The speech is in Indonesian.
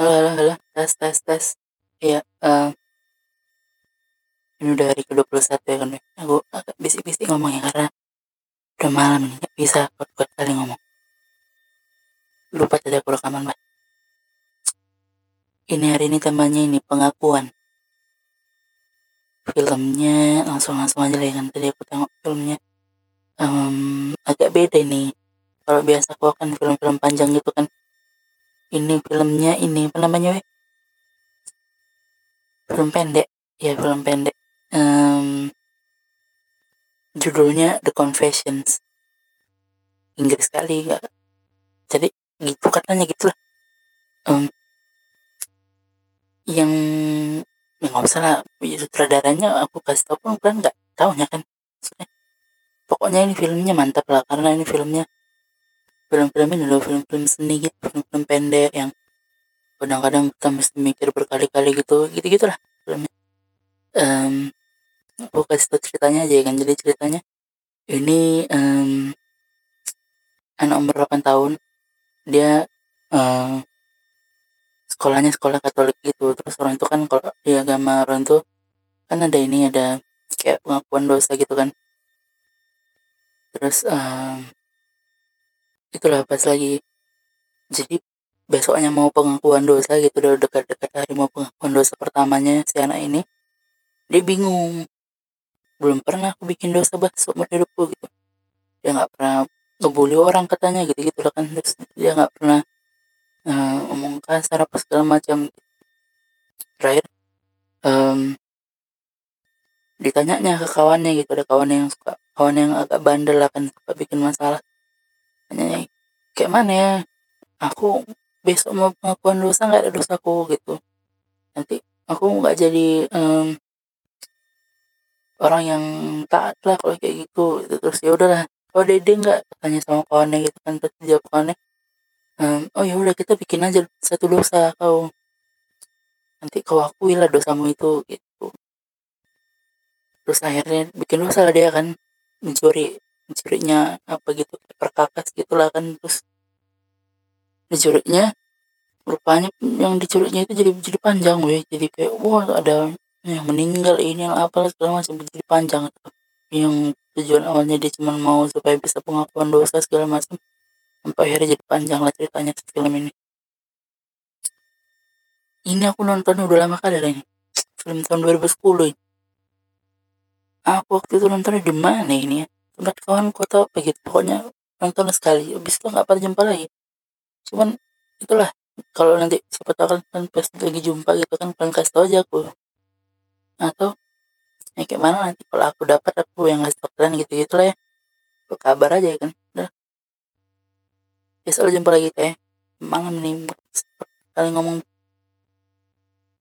halo halo halo tes tes tes. Iya eh, ini udah hari ke-21 ya kan ya. aku agak bisik-bisik ngomongnya karena udah malam ini nggak bisa kuat-kuat kali ngomong. Lupa tadi aku rekaman mbak. Ini hari ini temanya ini pengakuan. Filmnya langsung langsung aja lah ya kan. Tadi aku tengok filmnya. Em, agak beda nih kalau biasa aku kan film-film panjang gitu kan ini filmnya ini apa namanya weh film pendek. Ya film pendek. Em, judulnya The Confessions. Inggris sekali gak jadi gitu katanya gitu lah Em, yang ya nggak usah lah. Ya, sutradaranya aku kasih tau pun kan nggak taunya kan. Pokoknya ini filmnya mantap lah karena ini filmnya film-film ini loh film-film seni gitu film-film pendek yang kadang-kadang kita mesti mikir berkali-kali gitu gitu gitulah filmnya. Em, aku kasih tau ceritanya aja kan. Jadi ceritanya ini em, anak umur 8 tahun dia eh, sekolahnya sekolah Katolik gitu. Terus orang itu kan kalau di agama orang itu kan ada ini ada kayak pengakuan dosa gitu kan. Terus em, itulah pas lagi. Jadi besoknya mau pengakuan dosa gitu udah dekat-dekat hari mau pengakuan dosa pertamanya si anak ini dia bingung. Belum pernah aku bikin dosa bah seumur hidupku gitu. Dia nggak pernah ngebully orang katanya gitu gitu kan. Terus dia nggak pernah eh, ngomong kasar apa segala macam. Terakhir em, ditanyanya ke kawannya gitu. Ada kawan yang suka kawan yang agak bandel lah kan suka bikin masalah. Tanya kayak mana ya? Aku besok mau pengakuan dosa nggak ada dosaku gitu. Nanti aku nggak jadi em, orang yang taat lah kalau kayak gitu Gitu. terus ya udahlah. Kalau dede nggak? Tanya sama kawannya gitu kan terus jawab kawannya em, oh ya udah kita bikin aja satu dosa kau nanti kau akui lah dosamu itu gitu. Terus akhirnya bikin dosa lah dia kan mencuri mencurinya apa gitu perkakas gitulah kan terus dicurinya rupanya yang dicurinya itu jadi jadi panjang weh. Jadi kayak wah ada yang meninggal ini yang apa segala macam jadi panjang. Yang tujuan awalnya dia cuma mau supaya bisa pengakuan dosa segala macam sampai akhirnya jadi panjang lah ceritanya film ini. Ini aku nonton udah lama kali lah ini film tahun 2010 ini. Aku waktu itu nontonnya di mana ini ya? Tempat kawan kota apa gitu. Pokoknya nonton sekali habis itu nggak pernah jumpa lagi cuman itulah. Kalau nanti siapa tahu kan, kan pas lagi jumpa gitu kan kalian kasih tau aja aku. Atau ya kayak mana nanti kalau aku dapat aku yang ngasih tau kalian gitu gitu lah ya. Aku kabar aja ya kan udah. Ya selalu jumpa lagi teh. Malam nih kalian ngomong